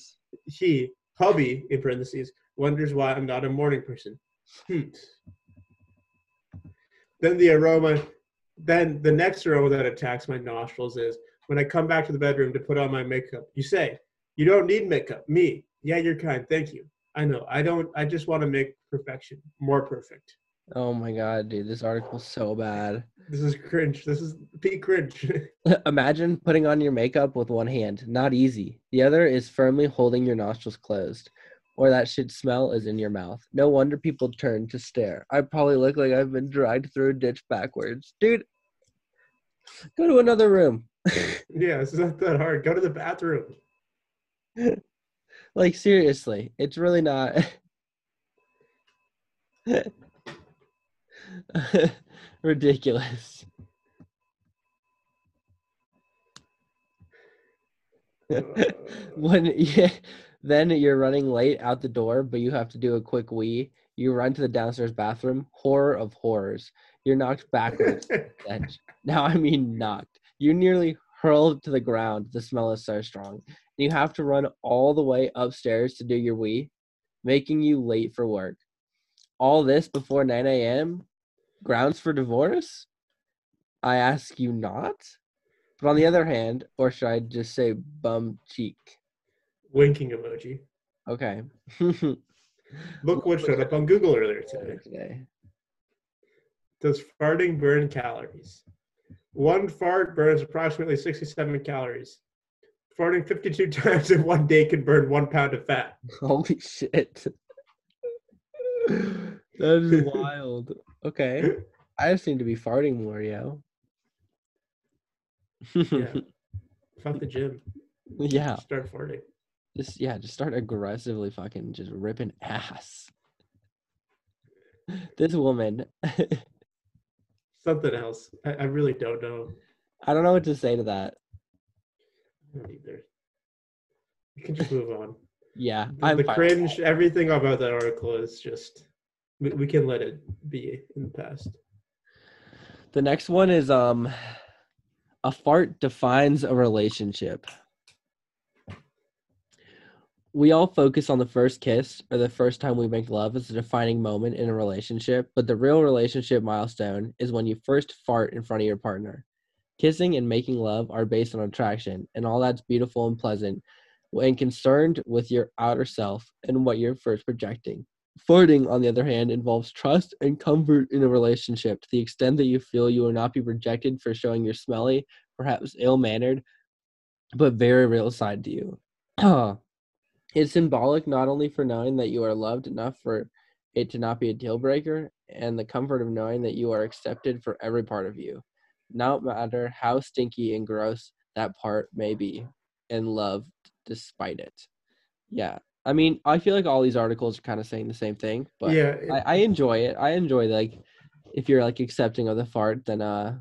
he, hubby in parentheses, wonders why I'm not a morning person. Hmm. Then the aroma, then the next aroma that attacks my nostrils is when I come back to the bedroom to put on my makeup. You say, You don't need makeup. Me. Yeah, you're kind. Thank you. I know. I don't, I just want to make perfection more perfect. Oh my god, dude, this article's so bad. This is cringe. This is peak cringe. *laughs* Imagine putting on your makeup with one hand. Not easy. The other is firmly holding your nostrils closed. Or that shit smell is in your mouth. No wonder people turn to stare. I probably look like I've been dragged through a ditch backwards. Dude, go to another room. *laughs* yeah, it's not that hard. Go to the bathroom. *laughs* like, seriously, it's really not. *laughs* Ridiculous. Uh. when yeah, then you're running late out the door, but you have to do a quick wee. You run to the downstairs bathroom. Horror of horrors. You're knocked backwards. *laughs* Now I mean knocked. You nearly hurled to the ground. The smell is so strong. You have to run all the way upstairs to do your wee, making you late for work. All this before 9 a.m. Grounds for divorce? I ask you not. But on the other hand, or should I just say bum cheek? Winking emoji. Okay. *laughs* Look what showed up on Google earlier today. Today. Does farting burn calories? One fart burns approximately 67 calories. Farting 52 *laughs* times in one day can burn one pound of fat. Holy shit. that is *laughs* wild. Okay. I just seem to be farting more, yo. Yeah. Fuck the gym. yeah. Start farting. Just yeah, just start aggressively fucking just ripping ass. *laughs* This woman, *laughs* Something else. I, I really don't know. I don't know what to say to that. Don't either. We can just move on. *laughs* Yeah, The, I'm the cringe, everything about that article is just. We, we can let it be in the past. The next one is um a fart defines a relationship. We all focus on the first kiss or the first time we make love as a defining moment in a relationship, but the real relationship milestone is when you first fart in front of your partner. Kissing and making love are based on attraction, and all that's beautiful and pleasant when concerned with your outer self and what you're first projecting. Farting, on the other hand, involves trust and comfort in a relationship to the extent that you feel you will not be rejected for showing your smelly, perhaps ill mannered, but very real side to you. *clears throat* it's symbolic not only for knowing that you are loved enough for it to not be a deal breaker, and the comfort of knowing that you are accepted for every part of you, no matter how stinky and gross that part may be, and loved despite it. Yeah. I mean, I feel like all these articles are kind of saying the same thing, but yeah, it- I, I enjoy it. I enjoy like if you're like accepting of the fart, then uh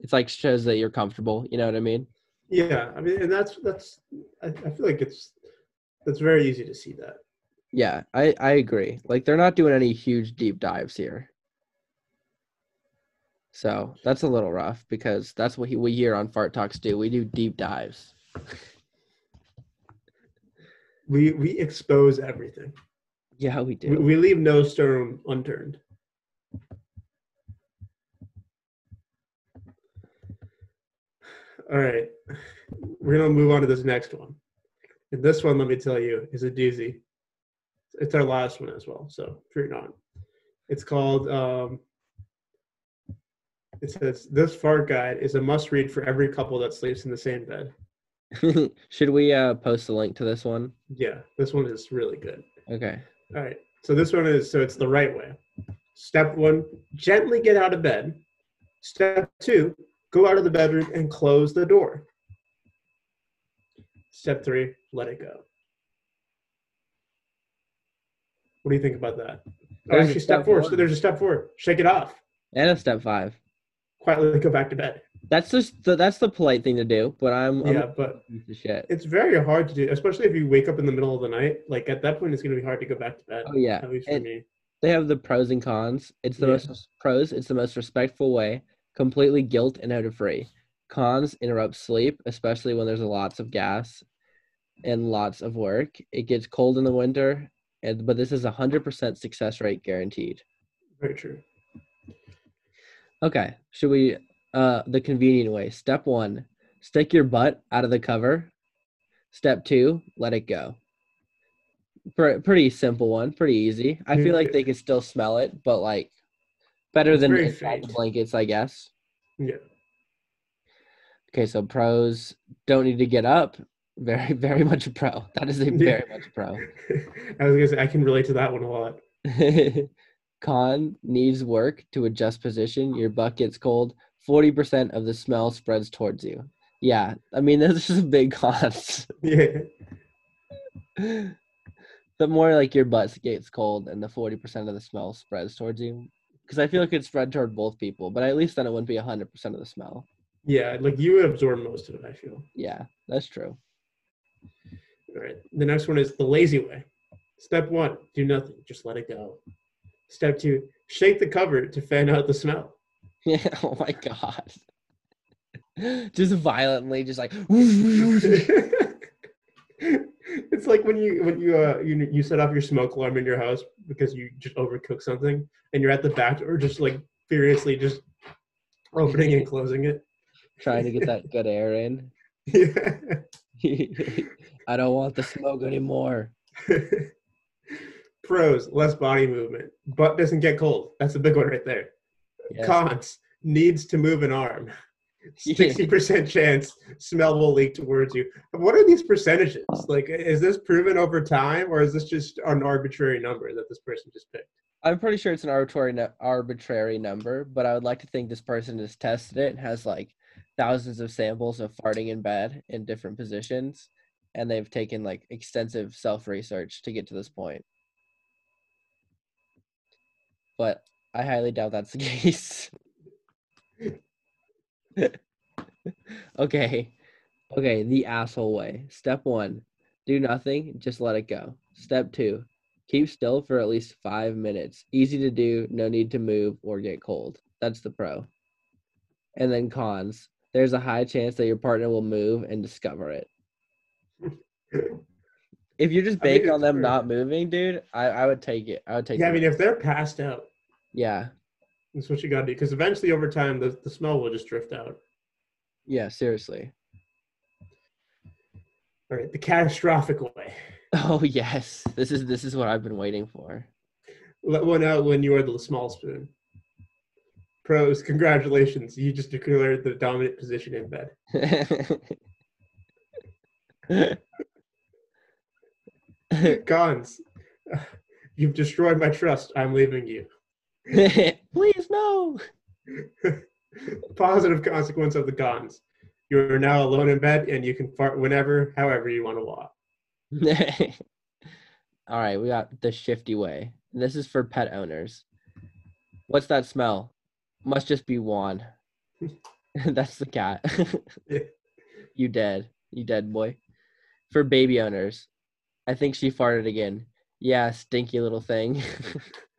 it's like shows that you're comfortable. You know what I mean? yeah. I mean, and that's that's. I, I feel like it's it's very easy to see that. Yeah, I I agree. Like they're not doing any huge deep dives here. So that's a little rough because that's what he, we here on Fart Talks do. We do deep dives. *laughs* We we expose everything. Yeah, we do. We, we leave no stone unturned. *sighs* All right, we're gonna move on to this next one. And this one, let me tell you, is a doozy. It's our last one as well. So fear not. It's called. Um, it says this fart guide is a must-read for every couple that sleeps in the same bed. *laughs* Should we uh post a link to this one? Yeah, this one is really good. Okay. All right. So this one is so it's the right way. Step one, gently get out of bed. Step two, go out of the bedroom and close the door. Step three, let it go. What do you think about that? Oh, There's actually, step step four. one. So there's a step four. Shake it off. And a step five. Quietly go back to bed. That's just the, that's the polite thing to do. But I'm, I'm Yeah, but shit. it's very hard to do, especially if you wake up in the middle of the night. Like at that point, it's going to be hard to go back to bed. Oh yeah, At least for me. they have the pros and cons. It's the Yeah. most pros. It's the most respectful way. Completely guilt and out of free. Cons interrupt sleep, especially when there's lots of gas and lots of work. It gets cold in the winter, and but this is a hundred percent success rate guaranteed. Very true. Okay, should we? Uh, the convenient way. Step one: stick your butt out of the cover. Step two: let it go. Pre- pretty simple one. Pretty easy. I feel like they can still smell it, but like better It's than blankets, I guess. Yeah. Okay, so pros don't need to get up. Very, *laughs* very much a pro. That is a very much a pro. *laughs* I was gonna say I can relate to that one a lot. *laughs* Con needs work to adjust position. Your butt gets cold. Forty percent of the smell spreads towards you. Yeah, I mean those are some big cons. Yeah. the more like your butt gets cold, and the forty percent of the smell spreads towards you. Because I feel like it spread toward both people, but at least then it wouldn't be hundred percent of the smell. Yeah, like you would absorb most of it, I feel. Yeah, that's true. All right. The next one is the lazy way. Step one, do nothing, just let it go. Step two, shake the cover to fan out the smell. Yeah. *laughs* Oh my god. *laughs* Just violently, just like. *laughs* it's like when you when you uh you you set off your smoke alarm in your house because you just overcook something and you're at the back door just like furiously just opening and closing it. Trying to get that *laughs* good air in. Yeah. *laughs* I don't want the smoke anymore. *laughs* Pros, less body movement. Butt doesn't get cold. That's a big one right there. Yes. Cons, needs to move an arm. 60% chance smell will leak towards you. What are these percentages? Like, is this proven over time or is this just an arbitrary number that this person just picked? I'm pretty sure it's an arbitrary arbitrary number, but I would like to think this person has tested it and has like thousands of samples of farting in bed in different positions, and they've taken like extensive self research to get to this point. But I highly doubt that's the *laughs* case. *laughs* okay. Okay, the asshole way. Step one, do nothing, just let it go. Step two, keep still for at least five minutes. Easy to do, no need to move or get cold. That's the pro. And then cons, there's a high chance that your partner will move and discover it. *laughs* If you just I mean, on them true. not moving, dude, I, I would take it. I would take Yeah, I mean, if they're passed out, yeah. that's what you got to do. Because eventually, over time, the, the smell will just drift out. Yeah, seriously. All right, the catastrophic way. *laughs* Oh yes. This is this is what I've been waiting for. Let one out when you are the small spoon. Pros, congratulations. You just declared the dominant position in bed. *laughs* Cons, you've destroyed my trust. I'm leaving you. *laughs* Please no. *laughs* Positive consequence of the cons. You are now alone in bed and you can fart whenever, however you want to walk. All right, we got the shifty way. This is for pet owners. What's that smell? Must just be Juan. *laughs* That's the cat. *laughs* Yeah. you dead. You dead boy. For baby owners, I think she farted again. Yeah, stinky little thing.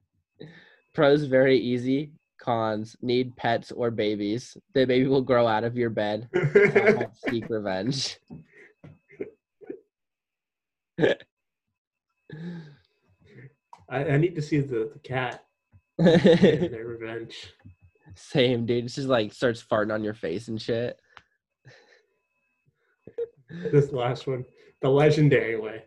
*laughs* Pros very easy. Cons need pets or babies. The baby will grow out of your bed. seek revenge. I, I need to see the, the cat their revenge. Same, dude. It's just like starts farting on your face and shit. This *laughs* last one, the legendary way.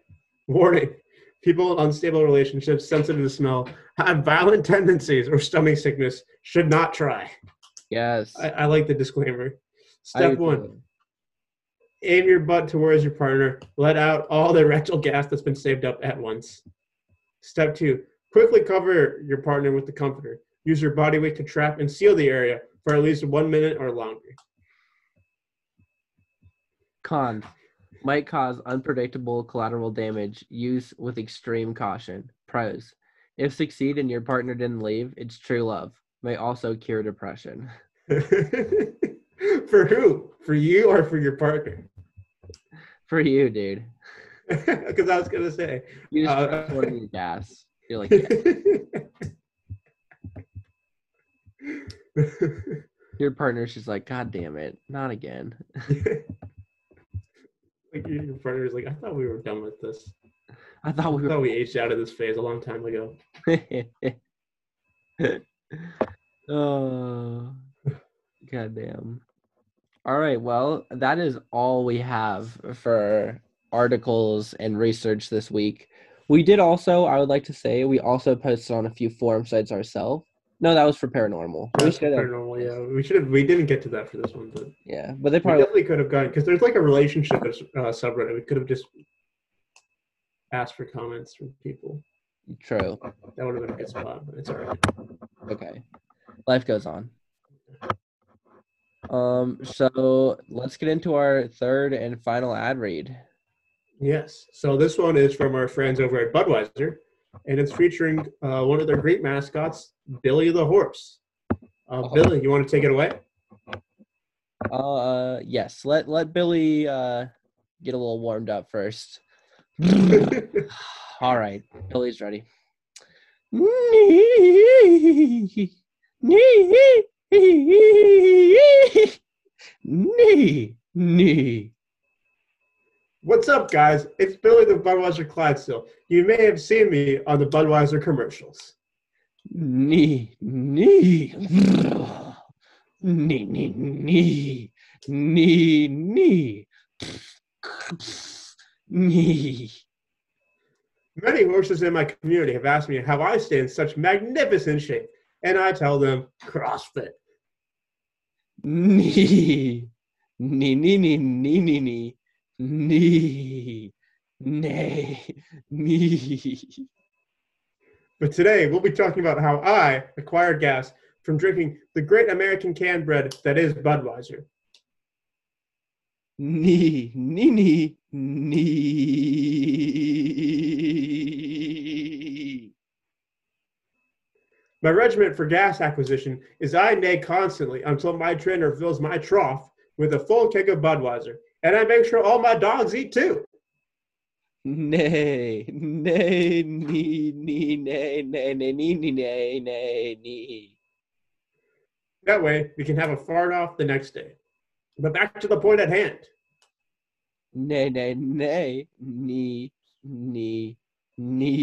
Warning: People in unstable relationships, sensitive to smell, have violent tendencies, or stomach sickness should not try. Yes. I, I like the disclaimer. Step one: too. aim your butt towards your partner. Let out all the rectal gas that's been saved up at once. Step two: quickly cover your partner with the comforter. Use your body weight to trap and seal the area for at least one minute or longer. Con might cause unpredictable collateral damage. Use with extreme caution. Pros If succeed and your partner didn't leave, it's true love. May also cure depression. *laughs* for who? For you or for your partner? For you, dude. *laughs* Because I was gonna say. You just Uh, uh, gas. You're like, *laughs* yeah. Your partner's just like, God damn it, not again. *laughs* like your your partner's like, I thought we were done with this. I thought I we thought we aged out of this phase a long time ago. *laughs* oh, goddamn. All right. Well, that is all we have for articles and research this week. We did also, I would like to say, we also posted on a few forum sites ourselves. No, that was for paranormal. We should have, paranormal, yeah. We should have. We didn't get to that for this one, but yeah, but they probably definitely could have gone because there's like a relationship uh, subreddit. We could have just asked for comments from people. true. That would have been a good spot, but it's alright. Okay. Life goes on. Um, so let's get into our third and final ad read. Yes. So this one is from our friends over at Budweiser, and it's featuring uh, one of their great mascots, Billy the Horse. Uh, Oh. Billy, you want to take it away? Uh, yes. Let let Billy uh get a little warmed up first. *laughs* All right, Billy's ready. Knee, knee. What's up, guys? It's Billy the Budweiser Clydesdale. You may have seen me on the Budweiser commercials. knee, knee, knee, knee, knee, knee, knee, knee. Many horses in my community have asked me how I stay in such magnificent shape, and I tell them CrossFit. Knee, knee, knee, knee, knee, knee, knee, nay, knee. But today we'll be talking about how I acquired gas from drinking the great American canned bread that is Budweiser. knee, knee, knee, knee. My regiment for gas acquisition is I neigh constantly until my trainer fills my trough with a full keg of Budweiser, and I make sure all my dogs eat too. *laughs* Nay, nay, nee, nee, nay, nay, nay, nee, nee, nay, nay, nee. That way we can have a fart off the next day. But back to the point at hand. Nay, nay, nay, nee, nee, nee.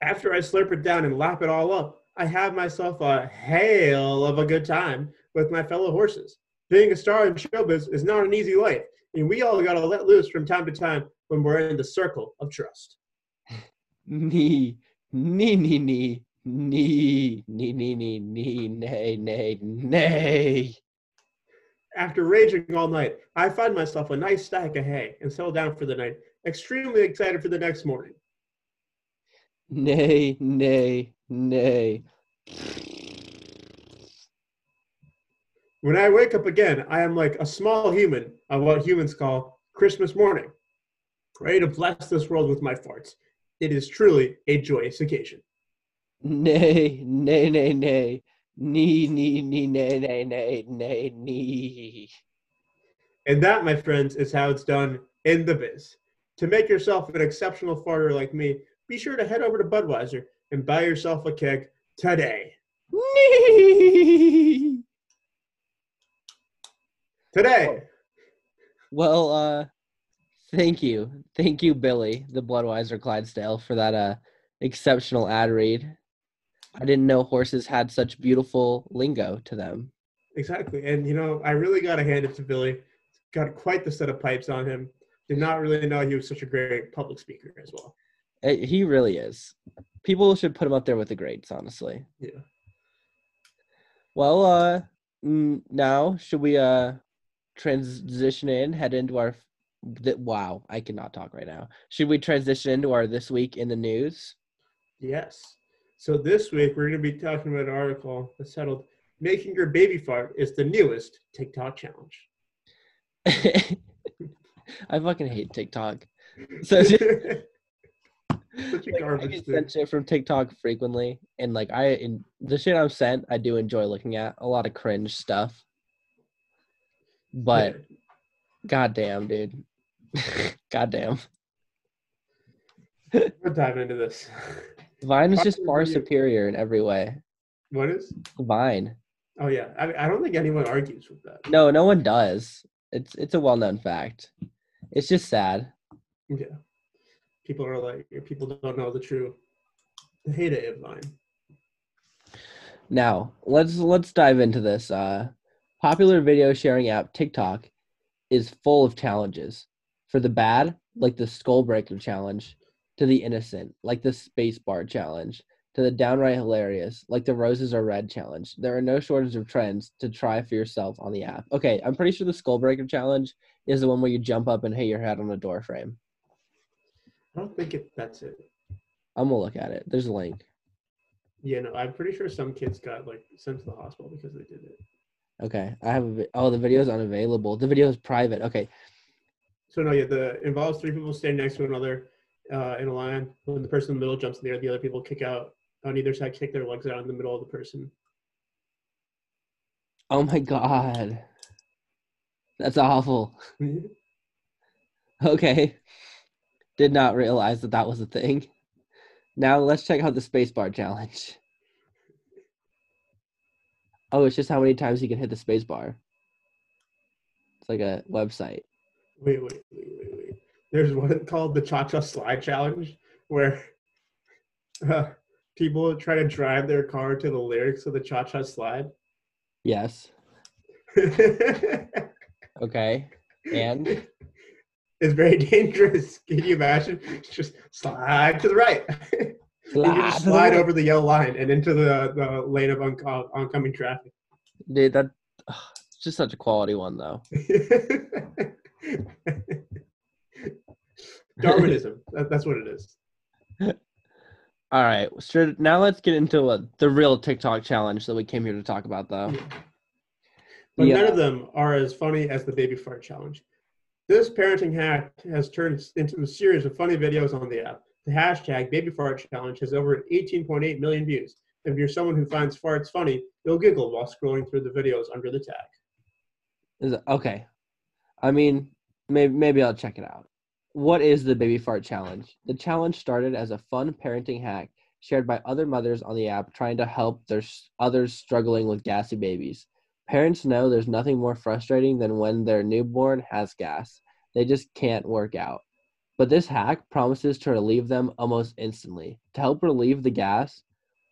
After I slurp it down and lap it all up, I have myself a hail of a good time with my fellow horses. Being a star in showbiz is not an easy life, and we all gotta let loose from time to time when we're in the circle of trust. Nee, nee, nee, nee, nee, nee, nee, nee, nee, nay, nay, nay. After raging all night, I find myself a nice stack of hay and settle down for the night, extremely excited for the next morning. Nay, nay, nay. When I wake up again, I am like a small human on what humans call Christmas morning, ready to bless this world with my farts. It is truly a joyous occasion. Nay, nay, nay, nay. Nee, nee, nee, nay, nay, nay, nay, nee. And that, my friends, is how it's done in the biz. To make yourself an exceptional farter like me, be sure to head over to Budweiser and buy yourself a keg today. Nee. Today. Well, uh, thank you. Thank you, Billy, the Bloodweiser Clydesdale, for that uh exceptional ad read. I didn't know horses had such beautiful lingo to them. Exactly. And, you know, I really got to hand it to Billy. Got quite the set of pipes on him. Did not really know he was such a great public speaker as well. Uh, He really is. People should put him up there with the greats, honestly. Yeah. Well, uh, mm, now should we uh transition in, head into our? Th- wow, I cannot talk right now. Should we transition into our this week in the news? Yes. So this week we're going to be talking about an article that's titled "Making Your Baby Fart is the Newest TikTok Challenge." *laughs* I fucking hate TikTok. So *laughs* Such like, a I garbage get thing. sent shit from TikTok frequently, and like I in the shit I'm sent, I do enjoy looking at a lot of cringe stuff. But goddamn, dude, *laughs* goddamn, we're diving into this. Vine is just far superior in every way. What is? Vine, Oh yeah, I, I don't think anyone argues with that. no, no one does. It's it's a well known fact. It's just sad. Yeah, people are like, people don't know the true the heyday of Vine. Now let's let's dive into this. Uh, popular video sharing app TikTok is full of challenges. For the bad, like the skull breaker challenge, to the innocent, like the space bar challenge, to the downright hilarious, like the roses are red challenge. There are no shortage of trends to try for yourself on the app. Okay, I'm pretty sure the skull breaker challenge is the one where you jump up and hit your head on a door frame. I don't think it. That's it. I'm gonna look at it. There's a link. Yeah, no, I'm pretty sure some kids got like sent to the hospital because they did it. Okay, I have a oh the video is unavailable. The video is private. Okay, So no, yeah, the involves three people standing next to another uh, in a line. When the person in the middle jumps in the air, the other people kick out on either side, kick their legs out in the middle of the person. Oh my god. That's awful. *laughs* Okay. Did not realize that that was a thing. Now let's check out the spacebar challenge. Oh, it's just how many times you can hit the spacebar. It's like a website. Wait, wait, wait, wait, wait. There's one called the Cha Cha Slide Challenge where *laughs* uh, people try to drive their car to the lyrics of the Cha Cha Slide. Yes. *laughs* Okay. And it's very dangerous. Can you imagine? Just slide to the right. *laughs* you just slide over the yellow line and into the, the lane of onco- oncoming traffic. Dude, that ugh, it's just such a quality one though. *laughs* Darwinism. That, that's what it is. *laughs* All right. So now let's get into uh, the real TikTok challenge that we came here to talk about though. But Yeah. none of them are as funny as the baby fart challenge. This parenting hack has turned into a series of funny videos on the app. The hashtag baby fart challenge has over 18.8 million views. If you're someone who finds farts funny, you'll giggle while scrolling through the videos under the tag. Is it, okay. I mean, maybe maybe I'll check it out. What is the baby fart challenge? The challenge started as a fun parenting hack shared by other mothers on the app trying to help their others struggling with gassy babies. Parents know there's nothing more frustrating than when their newborn has gas. They just can't work out. But this hack promises to relieve them almost instantly. To help relieve the gas,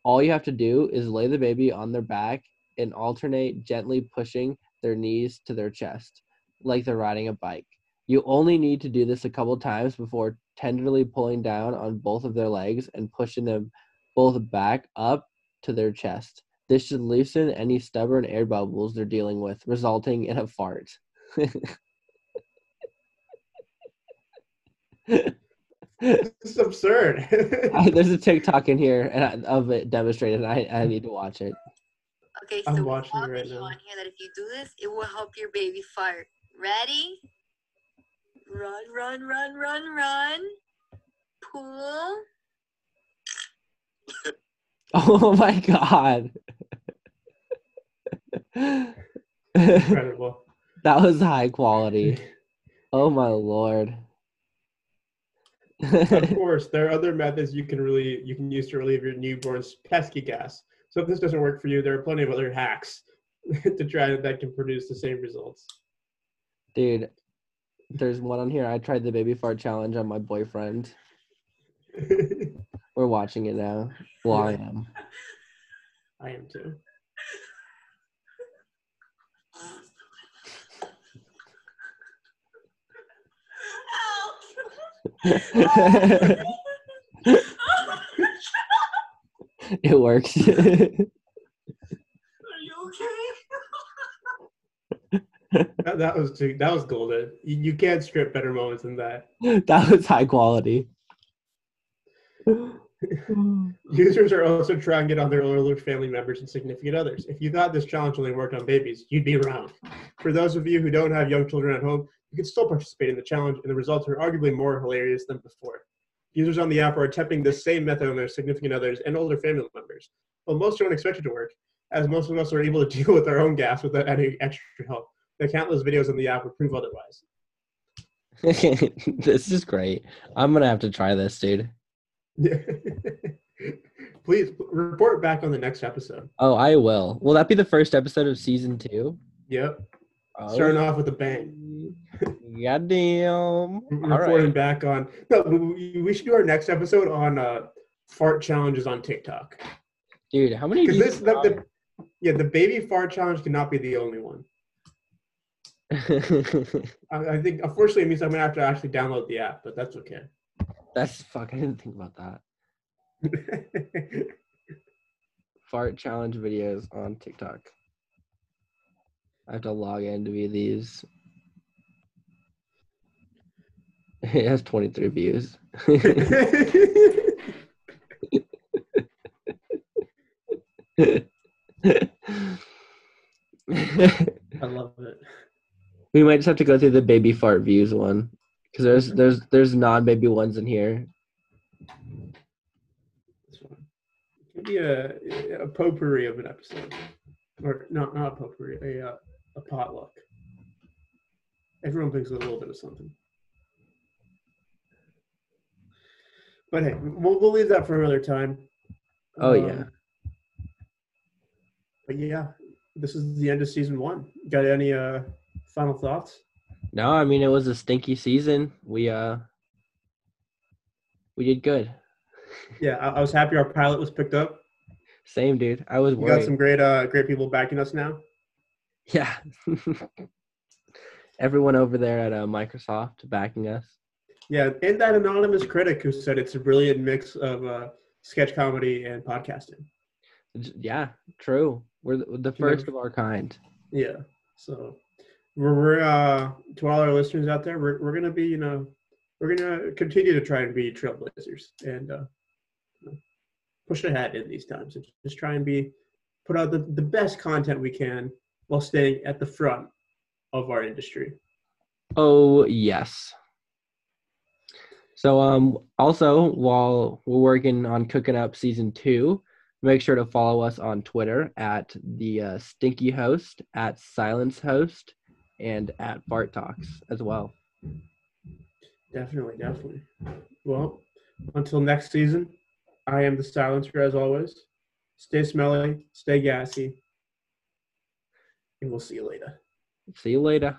all you have to do is lay the baby on their back and alternate gently pushing their knees to their chest, like they're riding a bike. You only need to do this a couple times before tenderly pulling down on both of their legs and pushing them both back up to their chest. This should loosen any stubborn air bubbles they're dealing with, resulting in a fart. *laughs* *laughs* This is absurd. *laughs* I- There's a TikTok in here and I, of it demonstrated. I, I need to watch it. Okay, I'm so we watching it right now. on here that if you do this, it will help your baby fart. Ready? Run, run, run, run, run. Pull. *laughs* Oh my god. Incredible. that was high quality. Oh my lord. Of *laughs* course, there are other methods you can really you can use to relieve your newborn's pesky gas. So if this doesn't work for you, there are plenty of other hacks *laughs* to try that can produce the same results. Dude, there's one on here. I tried the baby fart challenge on my boyfriend. *laughs* We're watching it now. Well, I am. I am too. *laughs* it works. Are you okay? That, that was too, that was golden. You, you can't strip better moments than that. *laughs* that was high quality. *laughs* Users are also trying it on their older family members and significant others. If you thought this challenge only worked on babies, you'd be wrong. For those of you who don't have young children at home, you can still participate in the challenge, and the results are arguably more hilarious than before. Users on the app are attempting the same method on their significant others and older family members. But most don't expect it to work, as most of us are able to *laughs* deal with our own gas without any extra help. The countless videos on the app would prove otherwise. *laughs* this is great. I'm gonna have to try this, dude. *laughs* Please report back on the next episode. Oh, I will. Will that be the first episode of season two? Yep. Oh. Starting off with a bang. *laughs* Goddamn. Reporting right. back on. No, we should do our next episode on uh, fart challenges on TikTok. Dude, how many? Because this, the, the, yeah, the baby fart challenge cannot be the only one. *laughs* I, I, think, unfortunately, it means I'm gonna have to actually download the app, but that's okay. That's fuck. I didn't think about that. *laughs* fart challenge videos on TikTok. I have to log in to view these. *laughs* It has 23 views. I love it. *laughs* We might just have to go through the baby fart views one because there's there's there's non-baby ones in here. This one could be a, a potpourri of an episode, or not not a potpourri, a uh, a potluck. Everyone brings a little bit of something. But hey, we'll, we'll leave that for another time. Oh um, yeah. But yeah, this is the end of season one. Got any uh final thoughts? No, I mean it was a stinky season. We uh we did good. *laughs* Yeah, I, I was happy our pilot was picked up. Same, dude. I was. We got some great uh great people backing us now. Yeah. *laughs* Everyone over there at uh, Microsoft backing us. Yeah, and that anonymous critic who said it's a brilliant mix of uh, sketch comedy and podcasting. Yeah, true. We're the, the first of our kind. Yeah. So we're, we're uh, to all our listeners out there, we're, we're gonna be, you know, we're gonna continue to try and be trailblazers and uh, push ahead in these times. And just try and be put out the, the best content we can while staying at the front of our industry. Oh yes. So um also while we're working on cooking up season two, make sure to follow us on Twitter at the uh, Stinky Host, at Silence Host, and at Fart Talks as well. Definitely, definitely. Well, until next season, I am the silencer as always. Stay smelly, stay gassy, and we'll see you later. See you later.